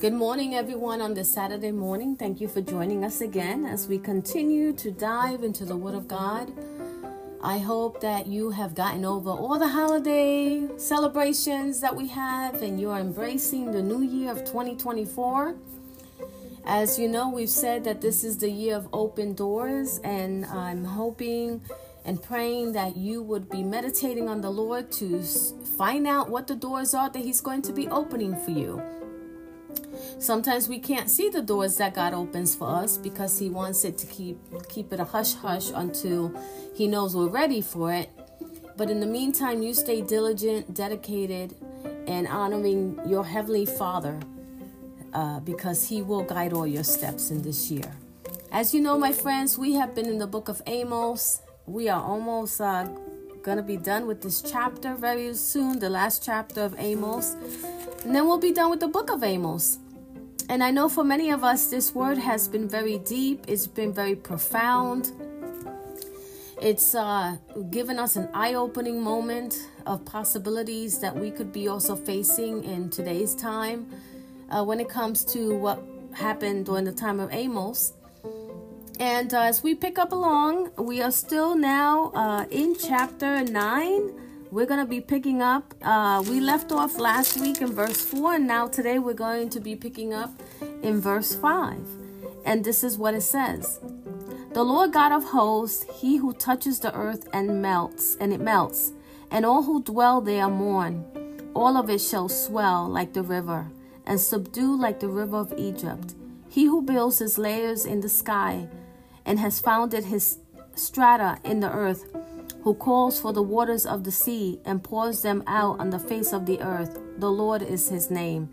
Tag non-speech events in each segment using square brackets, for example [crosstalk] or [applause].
Good morning, everyone, on this Saturday morning. Thank you for joining us again as we continue to dive into the Word of God. I hope that you have gotten over all the holiday celebrations that we have and you are embracing the new year of 2024. As you know, we've said that this is the year of open doors, and I'm hoping and praying that you would be meditating on the Lord to find out what the doors are that He's going to be opening for you. Sometimes we can't see the doors that God opens for us because He wants it to keep keep it a hush hush until He knows we're ready for it. But in the meantime, you stay diligent, dedicated, and honoring your Heavenly Father uh, because He will guide all your steps in this year. As you know, my friends, we have been in the book of Amos. We are almost uh, going to be done with this chapter very soon, the last chapter of Amos. And then we'll be done with the book of Amos. And I know for many of us, this word has been very deep, it's been very profound. It's uh, given us an eye opening moment of possibilities that we could be also facing in today's time uh, when it comes to what happened during the time of Amos. And uh, as we pick up along, we are still now uh, in chapter 9 we're going to be picking up. Uh, we left off last week in verse 4, and now today we're going to be picking up in verse 5. And this is what it says The Lord God of hosts, he who touches the earth and melts, and it melts, and all who dwell there mourn. All of it shall swell like the river, and subdue like the river of Egypt. He who builds his layers in the sky, and has founded his strata in the earth who calls for the waters of the sea and pours them out on the face of the earth. The Lord is his name.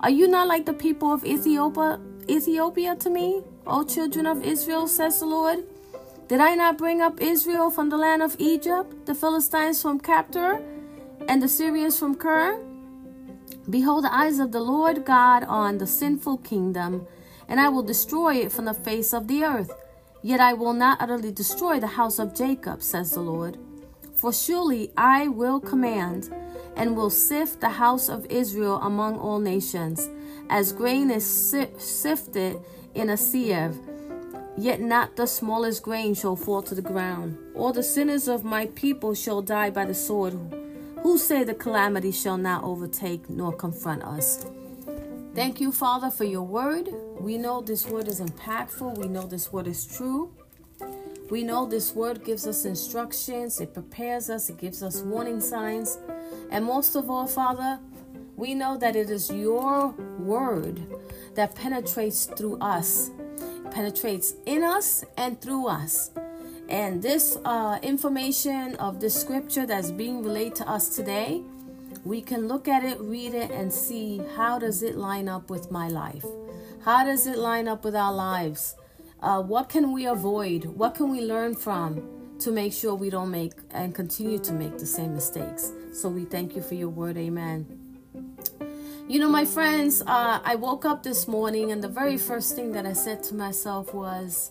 Are you not like the people of Ethiopia, Ethiopia to me, O children of Israel, says the Lord? Did I not bring up Israel from the land of Egypt, the Philistines from Caphtor, and the Syrians from Kir? Behold, the eyes of the Lord God on the sinful kingdom, and I will destroy it from the face of the earth. Yet I will not utterly destroy the house of Jacob, says the Lord. For surely I will command and will sift the house of Israel among all nations, as grain is sifted in a sieve. Yet not the smallest grain shall fall to the ground. All the sinners of my people shall die by the sword, who say the calamity shall not overtake nor confront us. Thank you, Father, for your word. We know this word is impactful. We know this word is true. We know this word gives us instructions, it prepares us, it gives us warning signs. And most of all, Father, we know that it is your word that penetrates through us, penetrates in us and through us. And this uh, information of this scripture that's being relayed to us today we can look at it, read it, and see how does it line up with my life? How does it line up with our lives? Uh, what can we avoid? What can we learn from to make sure we don't make and continue to make the same mistakes? So we thank you for your word. Amen. You know, my friends, uh, I woke up this morning, and the very first thing that I said to myself was,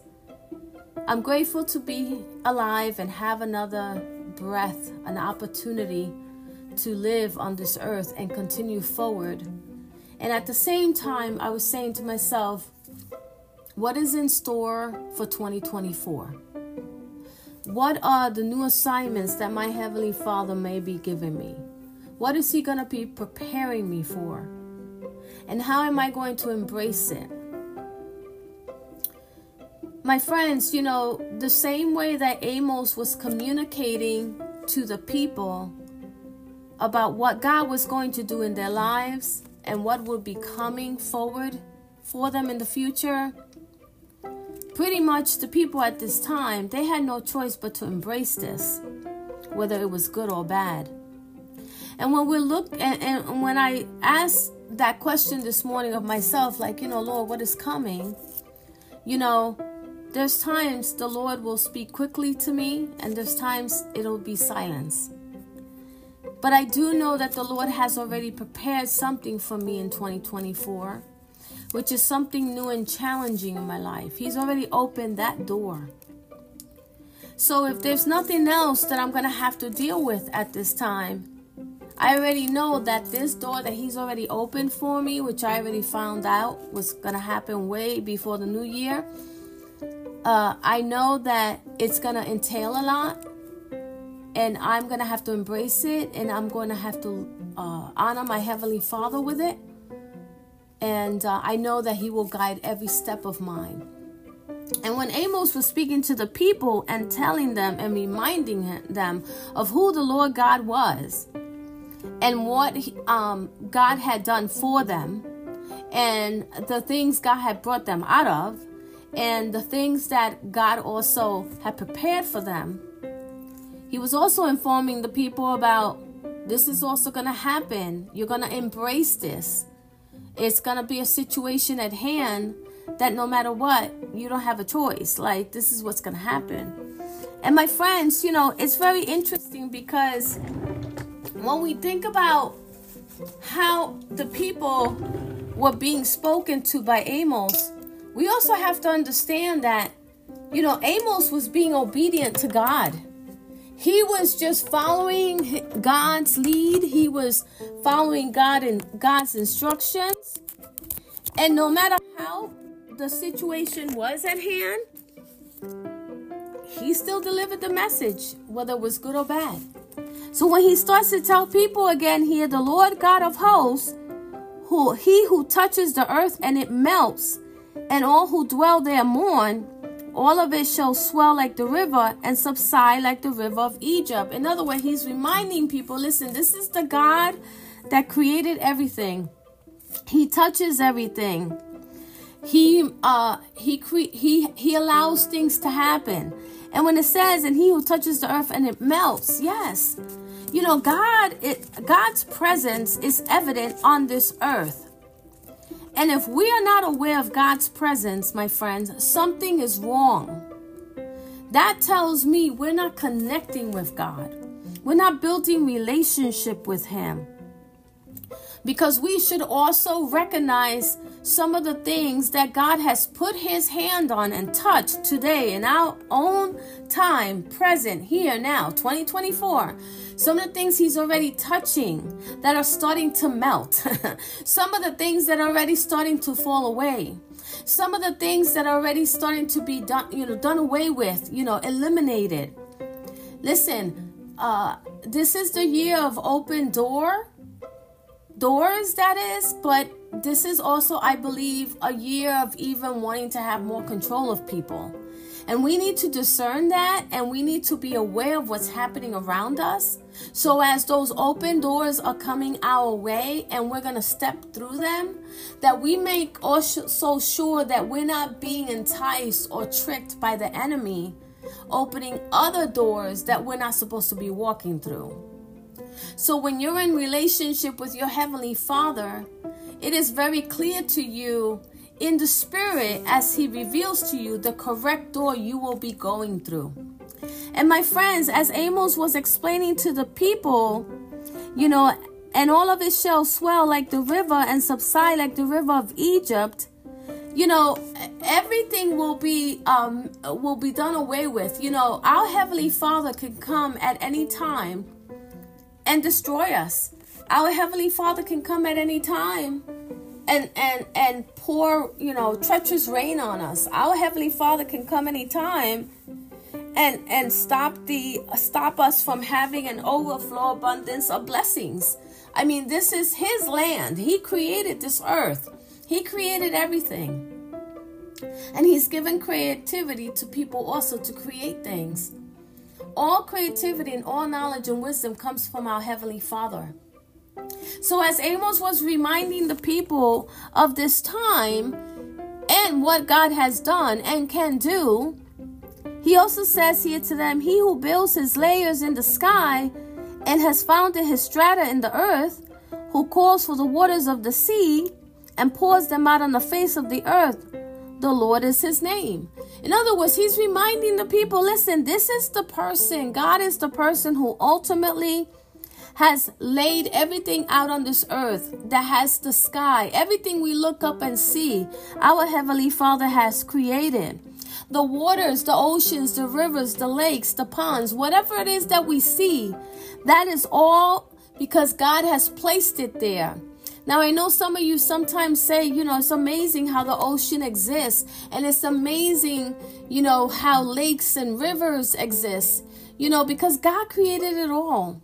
I'm grateful to be alive and have another breath, an opportunity to live on this earth and continue forward. And at the same time, I was saying to myself, what is in store for 2024? What are the new assignments that my Heavenly Father may be giving me? What is He going to be preparing me for? And how am I going to embrace it? My friends, you know, the same way that Amos was communicating to the people about what God was going to do in their lives and what would be coming forward for them in the future. Pretty much the people at this time, they had no choice but to embrace this, whether it was good or bad. And when we look and, and when I ask that question this morning of myself, like, you know, Lord, what is coming? You know, there's times the Lord will speak quickly to me, and there's times it'll be silence. But I do know that the Lord has already prepared something for me in 2024, which is something new and challenging in my life. He's already opened that door. So if there's nothing else that I'm going to have to deal with at this time, I already know that this door that he's already opened for me, which I already found out was going to happen way before the new year, uh, I know that it's going to entail a lot. And I'm going to have to embrace it. And I'm going to have to uh, honor my Heavenly Father with it. And uh, I know that He will guide every step of mine. And when Amos was speaking to the people and telling them and reminding them of who the Lord God was and what um, God had done for them and the things God had brought them out of and the things that God also had prepared for them, he was also informing the people about this is also going to happen. You're going to embrace this. It's going to be a situation at hand that no matter what, you don't have a choice. Like, this is what's going to happen. And my friends, you know, it's very interesting because when we think about how the people were being spoken to by Amos, we also have to understand that, you know, Amos was being obedient to God. He was just following God's lead. He was following God and God's instructions. And no matter how the situation was at hand, he still delivered the message, whether it was good or bad. So when he starts to tell people again here, the Lord God of hosts, who he who touches the earth and it melts, and all who dwell there mourn, all of it shall swell like the river and subside like the river of Egypt. In other words, he's reminding people listen, this is the God that created everything, he touches everything. He uh he cre- he he allows things to happen. And when it says and he who touches the earth and it melts yes. You know god it god's presence is evident on this earth and if we are not aware of god's presence my friends something is wrong. That tells me we're not connecting with god. We're not building relationship with him. Because we should also recognize some of the things that God has put his hand on and touched today in our own time, present, here, now, 2024. Some of the things he's already touching that are starting to melt. [laughs] some of the things that are already starting to fall away. Some of the things that are already starting to be done, you know, done away with, you know, eliminated. Listen, uh, this is the year of open door doors that is but this is also i believe a year of even wanting to have more control of people. And we need to discern that and we need to be aware of what's happening around us so as those open doors are coming our way and we're going to step through them that we make also sure that we're not being enticed or tricked by the enemy opening other doors that we're not supposed to be walking through so when you're in relationship with your heavenly Father, it is very clear to you in the spirit as he reveals to you the correct door you will be going through. And my friends, as Amos was explaining to the people, you know, and all of it shall swell like the river and subside like the river of Egypt. You know, everything will be um will be done away with. You know, our heavenly Father can come at any time and destroy us. Our heavenly Father can come at any time and and and pour, you know, treacherous rain on us. Our heavenly Father can come any time and and stop the stop us from having an overflow abundance of blessings. I mean, this is his land. He created this earth. He created everything. And he's given creativity to people also to create things. All creativity and all knowledge and wisdom comes from our Heavenly Father. So, as Amos was reminding the people of this time and what God has done and can do, he also says here to them, He who builds his layers in the sky and has founded his strata in the earth, who calls for the waters of the sea and pours them out on the face of the earth. The Lord is his name. In other words, he's reminding the people listen, this is the person, God is the person who ultimately has laid everything out on this earth that has the sky, everything we look up and see, our Heavenly Father has created. The waters, the oceans, the rivers, the lakes, the ponds, whatever it is that we see, that is all because God has placed it there. Now, I know some of you sometimes say, you know, it's amazing how the ocean exists, and it's amazing, you know, how lakes and rivers exist, you know, because God created it all.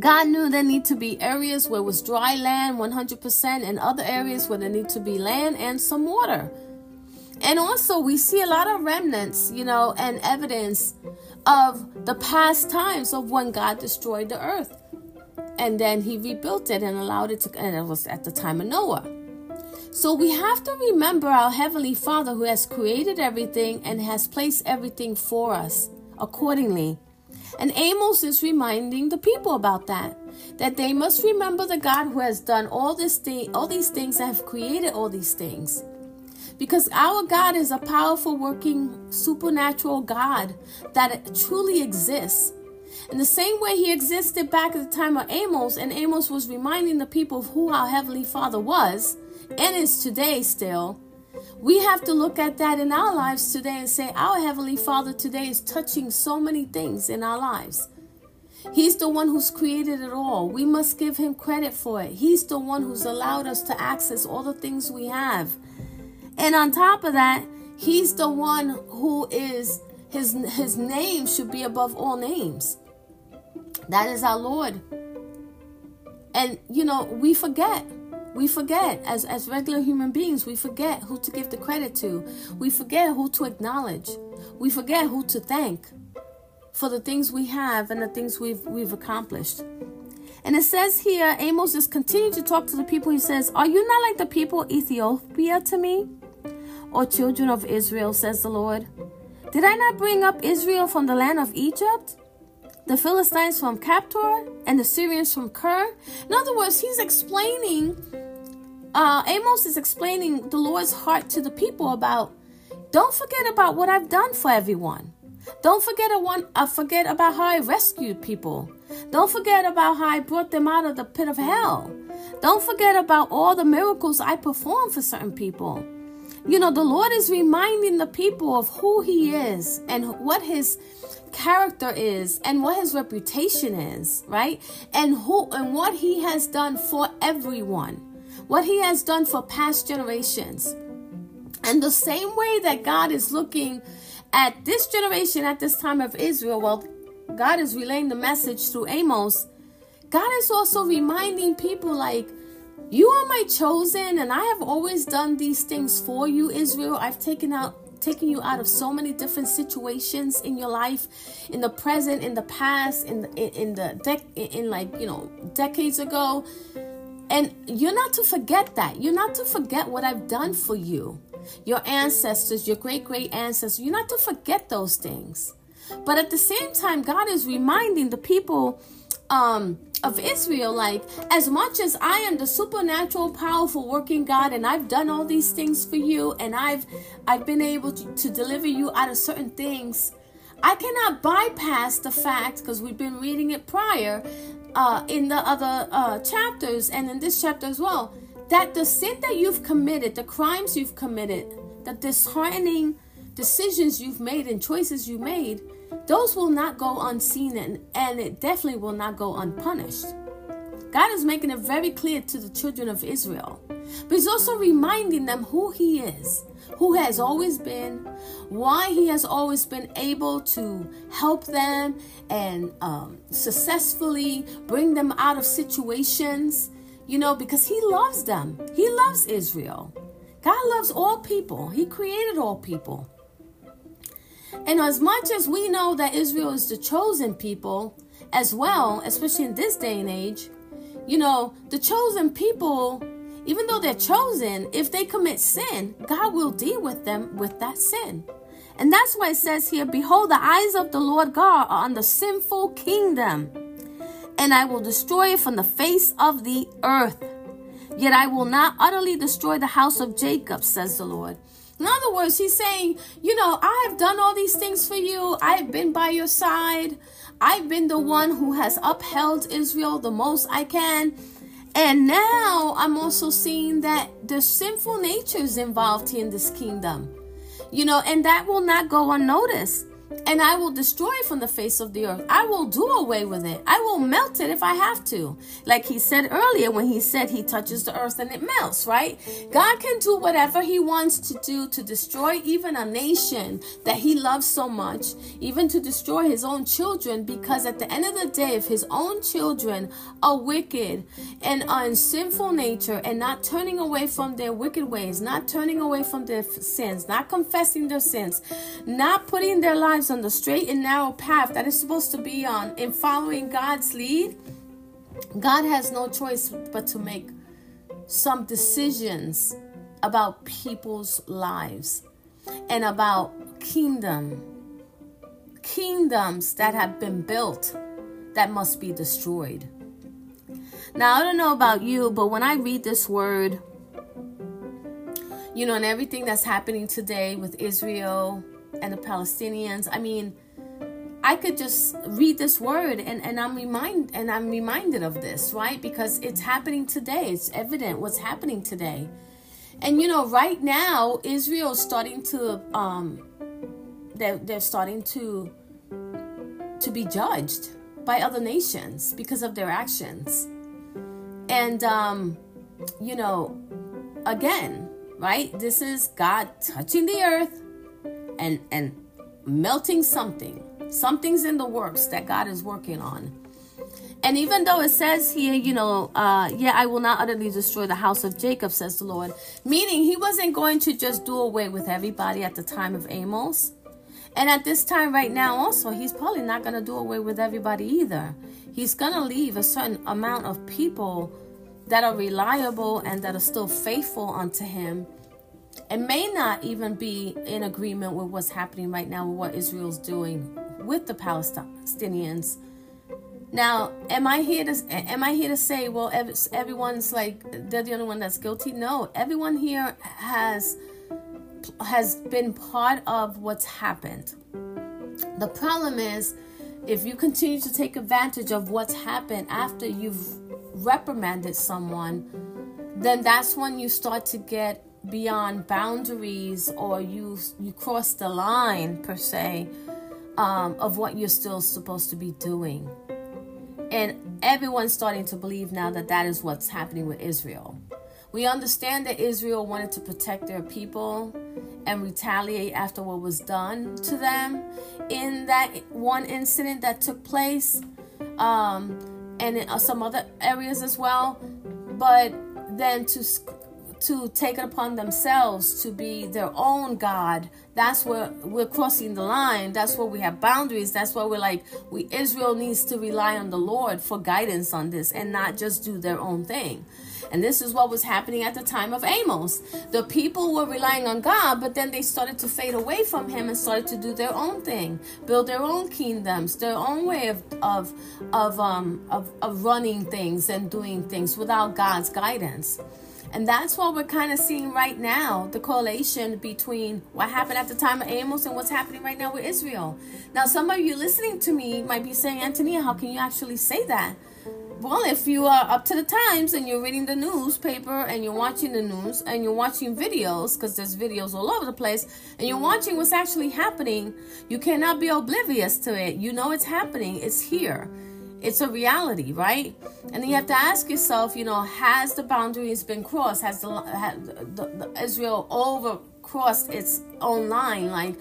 God knew there need to be areas where it was dry land 100% and other areas where there need to be land and some water. And also we see a lot of remnants, you know, and evidence of the past times of when God destroyed the earth. And then he rebuilt it and allowed it to and it was at the time of Noah. So we have to remember our heavenly Father who has created everything and has placed everything for us accordingly and Amos is reminding the people about that. That they must remember the God who has done all this thing, all these things that have created all these things. Because our God is a powerful working supernatural God that truly exists. In the same way he existed back at the time of Amos, and Amos was reminding the people of who our Heavenly Father was, and is today still, we have to look at that in our lives today and say, Our Heavenly Father today is touching so many things in our lives. He's the one who's created it all. We must give him credit for it. He's the one who's allowed us to access all the things we have. And on top of that, he's the one who is his his name should be above all names. That is our Lord. And you know, we forget. We forget, as, as regular human beings, we forget who to give the credit to. We forget who to acknowledge. We forget who to thank for the things we have and the things we've, we've accomplished. And it says here, Amos just continuing to talk to the people. He says, Are you not like the people Ethiopia to me? Or children of Israel, says the Lord. Did I not bring up Israel from the land of Egypt? The Philistines from Caphtor and the Syrians from Kir? In other words, he's explaining uh, Amos is explaining the Lord's heart to the people about don't forget about what I've done for everyone. Don't forget, one, uh, forget about how I rescued people. Don't forget about how I brought them out of the pit of hell. Don't forget about all the miracles I performed for certain people. You know, the Lord is reminding the people of who He is and what His character is and what His reputation is, right? And who and what He has done for everyone what He has done for past generations. And the same way that God is looking at this generation at this time of Israel, well, God is relaying the message through Amos. God is also reminding people, like, you are my chosen, and I have always done these things for you, Israel. I've taken out taking you out of so many different situations in your life in the present in the past in the, in, the dec in like you know decades ago and you're not to forget that. You're not to forget what I've done for you. Your ancestors, your great great ancestors, you're not to forget those things. But at the same time, God is reminding the people um, of Israel, like, as much as I am the supernatural, powerful, working God, and I've done all these things for you, and I've I've been able to, to deliver you out of certain things, I cannot bypass the fact, because we've been reading it prior, uh, in the other uh, chapters and in this chapter as well that the sin that you've committed, the crimes you've committed, the disheartening decisions you've made and choices you made, those will not go unseen and, and it definitely will not go unpunished. God is making it very clear to the children of Israel, but He's also reminding them who He is who has always been, why he has always been able to help them and um, successfully bring them out of situations, you know, because he loves them. He loves Israel. God loves all people, he created all people. And as much as we know that Israel is the chosen people as well, especially in this day and age, you know, the chosen people even though they're chosen, if they commit sin, God will deal with them with that sin. And that's why it says here, Behold, the eyes of the Lord God are on the sinful kingdom, and I will destroy it from the face of the earth. Yet I will not utterly destroy the house of Jacob, says the Lord. In other words, he's saying, you know, I've done all these things for you. I've been by your side. I've been the one who has upheld Israel the most I can. And now I'm also seeing that the sinful nature is involved in this kingdom. You know, and that will not go unnoticed and I will destroy from the face of the earth. I will do away with it. I will melt it if I have to. Like he said earlier when he said he touches the earth and it melts, right? God can do whatever he wants to do to destroy even a nation that he loves so much, even to destroy his own children, because at the end of the day, if his own children are wicked and are in sinful nature and not turning away from their wicked ways, not turning away from their sins, not confessing their sins, not putting their lives lives on the straight and narrow path that is supposed to be on in following God's lead, God has no choice but to make some decisions about people's lives and about kingdom kingdoms that have been built that must be destroyed. Now, I don't know about you, but when I read this word, you know, and everything that's happening today with Israel, and the Palestinians. I mean, I could just read this word and, and I'm remind and I'm reminded of this, right? Because it's happening today. It's evident what's happening today. And you know, right now Israel's starting to um they're they're starting to to be judged by other nations because of their actions. And um, you know, again, right? This is God touching the earth and and melting something. Something's in the works that God is working on. And even though it says here, you know, uh, yeah, I will not utterly destroy the house of Jacob, says the Lord, meaning he wasn't going to just do away with everybody at the time of Amos. And at this time right now, also, he's probably not going to do away with everybody either. He's going to leave a certain amount of people that are reliable and that are still faithful unto him and may not even be in agreement with what's happening right now with what Israel's doing with the Palestinians. Now, am I here to am I here to say, well, everyone's like they're the only one that's guilty? No, everyone here has has been part of what's happened. The problem is, if you continue to take advantage of what's happened after you've reprimanded someone, then that's when you start to get beyond boundaries or you you cross the line per se um, of what you're still supposed to be doing. And everyone's starting to believe now that that is what's happening with israel. We understand that israel wanted to protect their people and retaliate after what was done to them. In that one incident that took place um, and in some other areas as well. But then to to take it upon themselves to be their own God. That's where we're crossing the line. That's where we have boundaries. That's why we're like, we Israel needs to rely on the Lord for guidance on this and not just do their own thing. And this is what was happening at the time of Amos. The people were relying on God, but then they started to fade away from Him and started to do their own thing, build their own kingdoms, their own way of of of um of, of running things and doing things without God's guidance. And that's what we're kind of seeing right now the correlation between what happened at the time of Amos and what's happening right now with Israel. Now, some of you listening to me might be saying, Antonia, how can you actually say that? Well, if you are up to the times and you're reading the newspaper and you're watching the news and you're watching videos, because there's videos all over the place, and you're watching what's actually happening, you cannot be oblivious to it. You know it's happening, it's here it's a reality, right? And you have to ask yourself, you know, has the boundaries been crossed? Has the, has the, the Israel over crossed its own line? Like,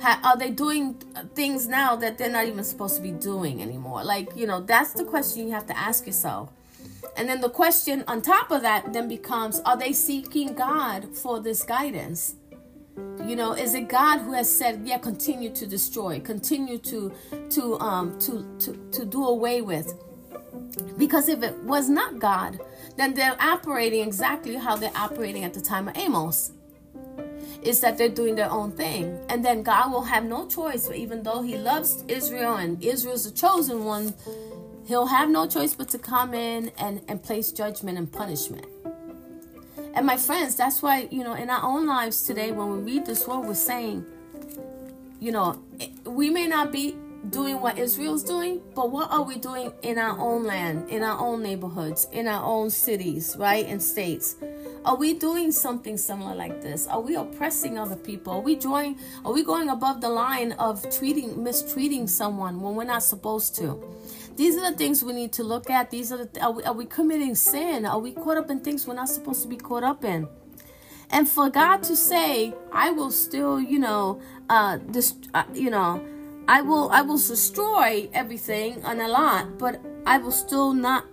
ha, are they doing things now that they're not even supposed to be doing anymore? Like, you know, that's the question you have to ask yourself. And then the question on top of that then becomes, are they seeking God for this guidance? You know, is it God who has said, "Yeah, continue to destroy, continue to to um to to to do away with"? Because if it was not God, then they're operating exactly how they're operating at the time of Amos. Is that they're doing their own thing, and then God will have no choice. Even though He loves Israel and Israel's the chosen one, He'll have no choice but to come in and, and place judgment and punishment. And my friends, that's why, you know, in our own lives today, when we read this word, we're saying, you know, we may not be doing what Israel's doing, but what are we doing in our own land, in our own neighborhoods, in our own cities, right, and states? Are we doing something similar like this? Are we oppressing other people? Are we drawing? Are we going above the line of treating, mistreating someone when we're not supposed to? These are the things we need to look at. These are the. Are we, are we committing sin? Are we caught up in things we're not supposed to be caught up in? And for God to say, "I will still," you know, uh, this, uh, you know, I will, I will destroy everything and a lot, but I will still not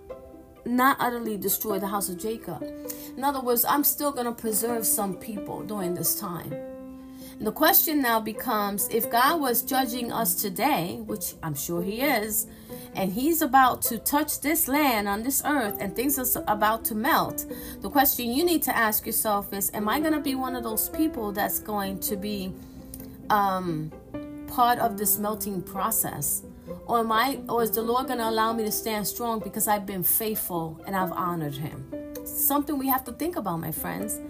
not utterly destroy the house of Jacob. In other words, I'm still going to preserve some people during this time. And the question now becomes if God was judging us today, which I'm sure He is, and He's about to touch this land on this earth and things are about to melt, the question you need to ask yourself is Am I going to be one of those people that's going to be um, part of this melting process? Or am I or is the Lord going to allow me to stand strong because I've been faithful and I've honored him? Something we have to think about, my friends.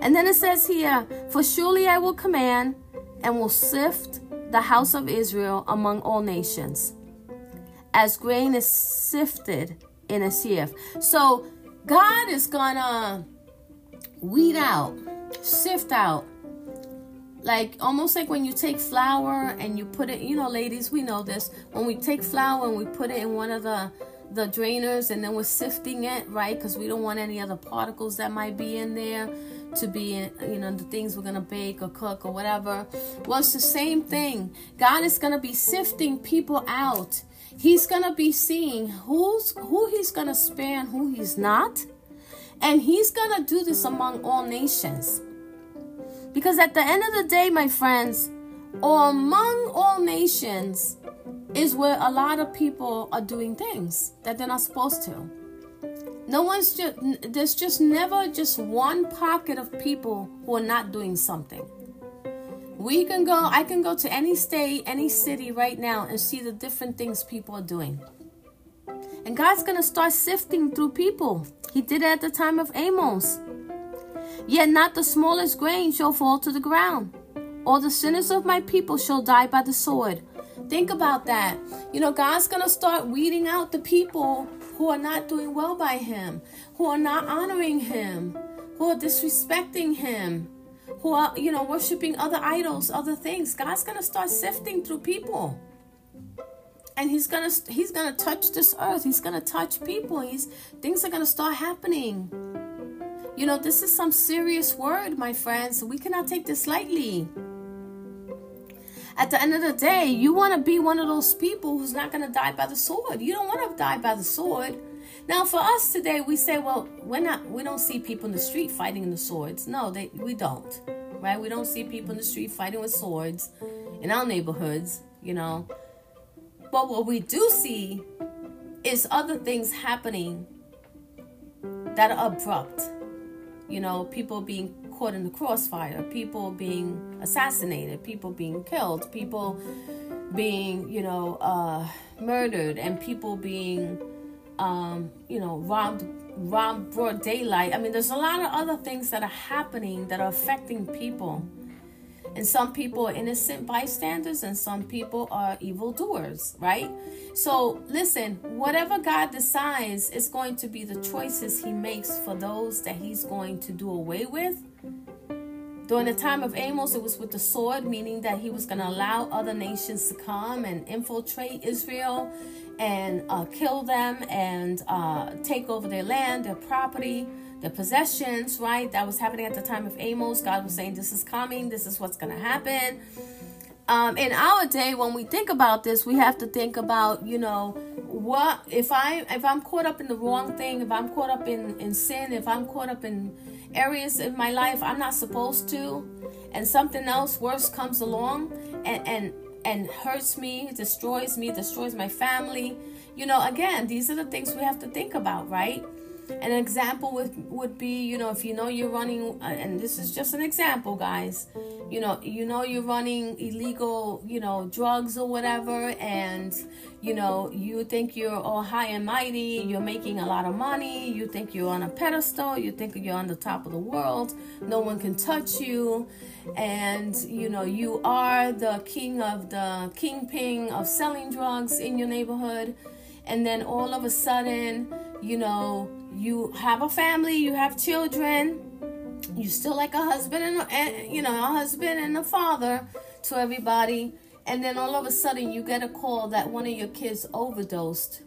And then it says here, "For surely I will command and will sift the house of Israel among all nations, as grain is sifted in a sieve." So God is gonna weed out, sift out like almost like when you take flour and you put it you know ladies we know this when we take flour and we put it in one of the the drainers and then we're sifting it right? Because we don't want any other particles that might be in there to be in, you know the things we're gonna bake or cook or whatever. Well it's the same thing. God is gonna be sifting people out. He's gonna be seeing who's who he's gonna spare and who he's not. And he's gonna do this among all nations. Because at the end of the day, my friends, or among all nations is where a lot of people are doing things that they're not supposed to. No one's just, there's just never just one pocket of people who are not doing something. We can go, I can go to any state, any city right now and see the different things people are doing. And God's going to start sifting through people. He did it at the time of Amos. Yet not the smallest grain shall fall to the ground. All the sinners of my people shall die by the sword. Think about that. You know, God's going to start weeding out the people who are not doing well by Him, who are not honoring Him, who are disrespecting Him, who are, you know, worshiping other idols, other things. God's going to start sifting through people. And he's gonna he's gonna touch this earth. He's gonna touch people. He's things are gonna start happening. You know, this is some serious word, my friends. We cannot take this lightly. At the end of the day, you want to be one of those people who's not going to die by the sword. You don't want to die by the sword. Now, for us today, we say, well, we're not. We don't see people in the street fighting in the swords. No, they, we don't. Right? We don't see people in the street fighting with swords in our neighborhoods. You know. But what we do see is other things happening that are abrupt you know, people being caught in the crossfire, people being assassinated, people being killed, people being, you know, uh, murdered, and people being, um, you know, robbed, robbed broad daylight. I mean, there's a lot of other things that are happening that are affecting people. And some people are innocent bystanders, and some people are evildoers, right? So, listen, whatever God decides is going to be the choices He makes for those that He's going to do away with. During the time of Amos, it was with the sword, meaning that he was going to allow other nations to come and infiltrate Israel and uh, kill them and uh, take over their land, their property their possessions, right? That was happening at the time of Amos. God was saying, This is coming, this is what's going to happen. Um, in our day, when we think about this, we have to think about, you know, what if I if I'm caught up in the wrong thing, if I'm caught up in in sin, if I'm caught up in areas in my life I'm not supposed to, and something else worse comes along and and and hurts me, destroys me, destroys my family. You know, again, these are the things we have to think about, right? An example would would be, you know, if you know you're running, uh, and this is just an example, guys. You know, you know you're running illegal, you know, drugs or whatever, and you know you think you're all high and mighty. You're making a lot of money. You think you're on a pedestal. You think you're on the top of the world. No one can touch you, and you know you are the king of the kingpin of selling drugs in your neighborhood, and then all of a sudden, you know you have a family, you have children, you still like a husband and, and you know a husband and a father to everybody, and then all of a sudden you get a call that one of your kids overdosed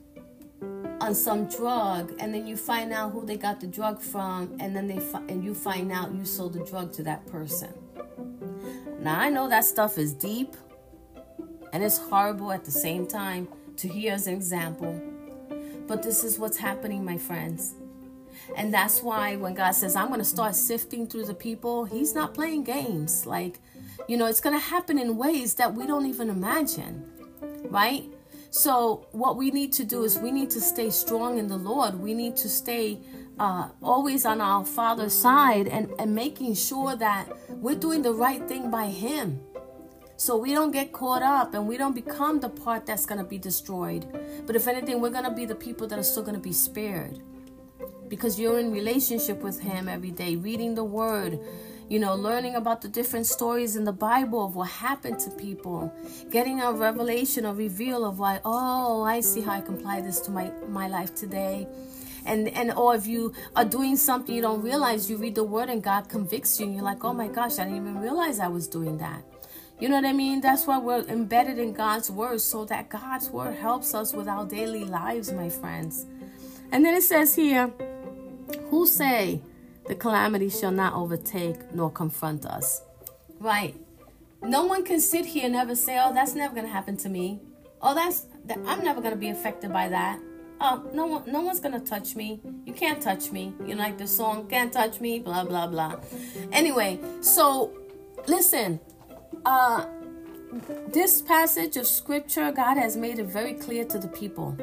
on some drug, and then you find out who they got the drug from, and then they fi- and you find out you sold the drug to that person. Now I know that stuff is deep, and it's horrible at the same time to hear as an example but this is what's happening, my friends. And that's why when God says, I'm going to start sifting through the people, He's not playing games. Like, you know, it's going to happen in ways that we don't even imagine, right? So, what we need to do is we need to stay strong in the Lord. We need to stay uh, always on our Father's side and, and making sure that we're doing the right thing by Him. So we don't get caught up and we don't become the part that's going to be destroyed. But if anything, we're going to be the people that are still going to be spared. Because you're in relationship with Him every day, reading the Word, you know, learning about the different stories in the Bible of what happened to people, getting a revelation or reveal of why, oh, I see how I can apply this to my, my life today. And and or if you are doing something you don't realize, you read the word and God convicts you and you're like, oh my gosh, I didn't even realize I was doing that. You know what I mean? That's why we're embedded in God's word so that God's word helps us with our daily lives, my friends. And then it says here, who say the calamity shall not overtake nor confront us? Right. No one can sit here and ever say, "Oh, that's never to happen to me." "Oh, that's that, I'm never to be affected by that." Oh, no one no one's to touch me. You can't touch me. You know like the song, "Can't touch me," blah blah blah. Anyway, so listen, uh, this passage of scripture, God has made it very clear to the people.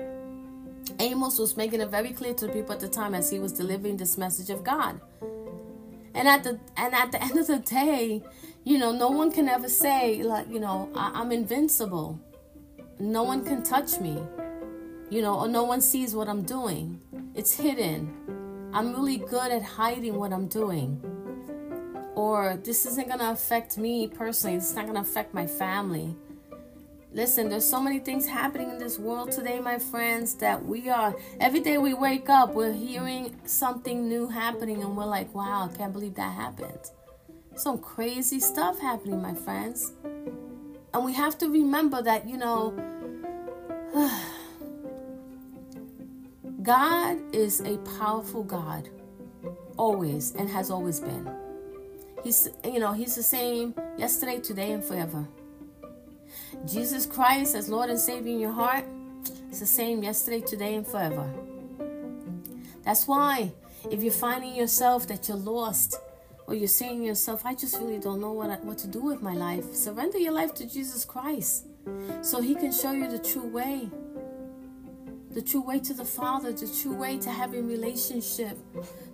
Amos was making it very clear to the people at the time as he was delivering this message of God. And at the and at the end of the day, you know, no one can ever say like, you know, I, I'm invincible. No one can touch me. You know, or no one sees what I'm doing. It's hidden. I'm really good at hiding what I'm doing or this isn't going to affect me personally, it's not going to affect my family. Listen, there's so many things happening in this world today, my friends, that we are every day we wake up, we're hearing something new happening, and we're like, wow, I can't believe that happened. Some crazy stuff happening, my friends. And we have to remember that, you know, [sighs] God is a powerful God, always, and has always been. He's, you know, He's the same yesterday, today, and forever. Jesus Christ as Lord and Savior in your heart is the same yesterday, today, and forever. That's why if you're finding yourself that you're lost, or you're saying to yourself, I just really don't know what, I, what to do with my life, surrender your life to Jesus Christ so He can show you the true way the true way to the Father, the true way to having relationship,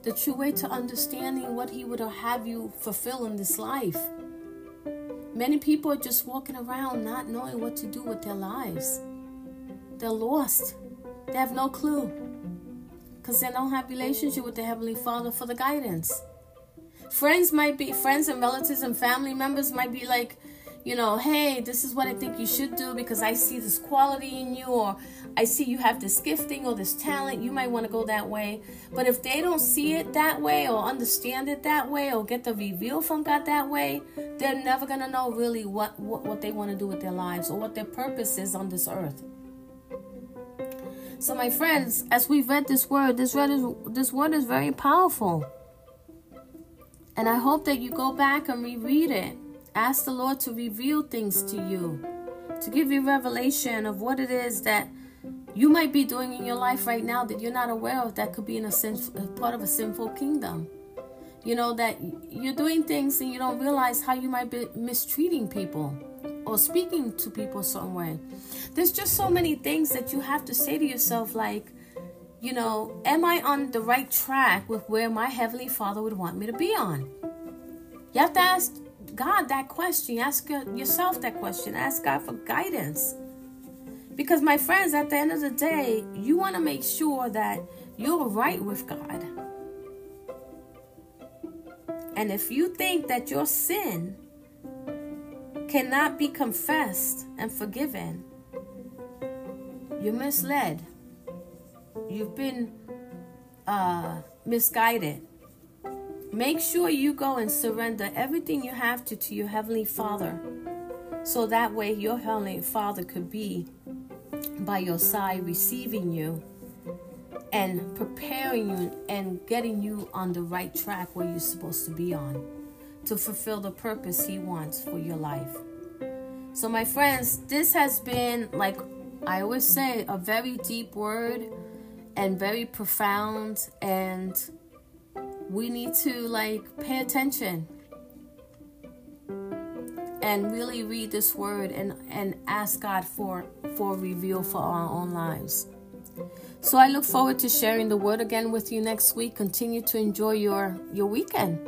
the true way to understanding what He would have you fulfill in this life. Many people are just walking around not knowing what to do with their lives. They're lost. They have no clue because they don't have relationship with the Heavenly Father for the guidance. Friends might be friends and relatives and family members might be like, you know, hey, this is what I think you should do because I see this quality in you, or I see you have this gifting or this talent. You might want to go that way. But if they don't see it that way, or understand it that way, or get the reveal from God that way, they're never going to know really what, what, what they want to do with their lives or what their purpose is on this earth. So, my friends, as we've read this word, this word is, this word is very powerful. And I hope that you go back and reread it Ask the Lord to reveal things to you, to give you revelation of what it is that you might be doing in your life right now that you're not aware of that could be in a sinful, part of a sinful kingdom. You know that you're doing things and you don't realize how you might be mistreating people or speaking to people some way. There's just so many things that you have to say to yourself like, you know, am I on the right track with where my Heavenly Father would want me to be on? You have to ask God that question. Ask yourself that question. Ask God for guidance. Because, my friends, at the end of the day, you want to make sure that you're right with God. And if you think that your sin cannot be confessed and forgiven, you're misled. You've been uh, misguided. Make sure you go and surrender everything you have to to your Heavenly Father. So that way, your Heavenly Father could be by your side, receiving you and preparing you and getting you on the right track where you're supposed to be on to fulfill the purpose He wants for your life. So, my friends, this has been, like I always say, a very deep word and very profound, and we need to like pay attention and really read this word and and ask God for for reveal for our own lives. So I look forward to sharing the word again with you next week. Continue to enjoy your your weekend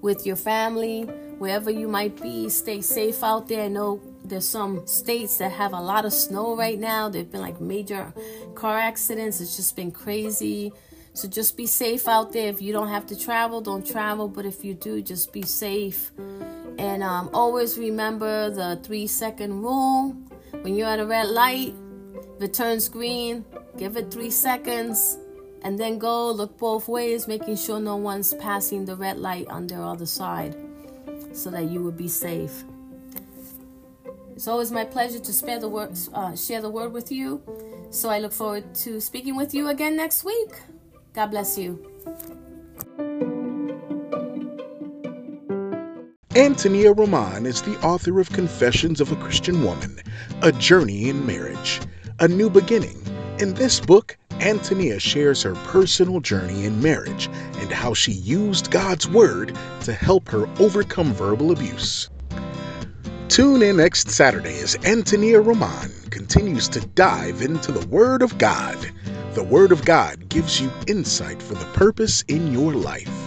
with your family, wherever you might be. Stay safe out there. I know there's some states that have a lot of snow right now. There've been like major car accidents. It's just been crazy. So just be safe out there. If you don't have to travel, don't travel. But if you do, just be safe. And um, always remember the three second rule. When you're at a red light, if it turns green, give it three seconds and then go look both ways, making sure no one's passing the red light on their other side so that you will be safe. It's always my pleasure to share the word, uh, share the word with you. So I look forward to speaking with you again next week. God bless you. Antonia Roman is the author of Confessions of a Christian Woman, A Journey in Marriage, A New Beginning. In this book, Antonia shares her personal journey in marriage and how she used God's Word to help her overcome verbal abuse. Tune in next Saturday as Antonia Roman continues to dive into the Word of God. The Word of God gives you insight for the purpose in your life.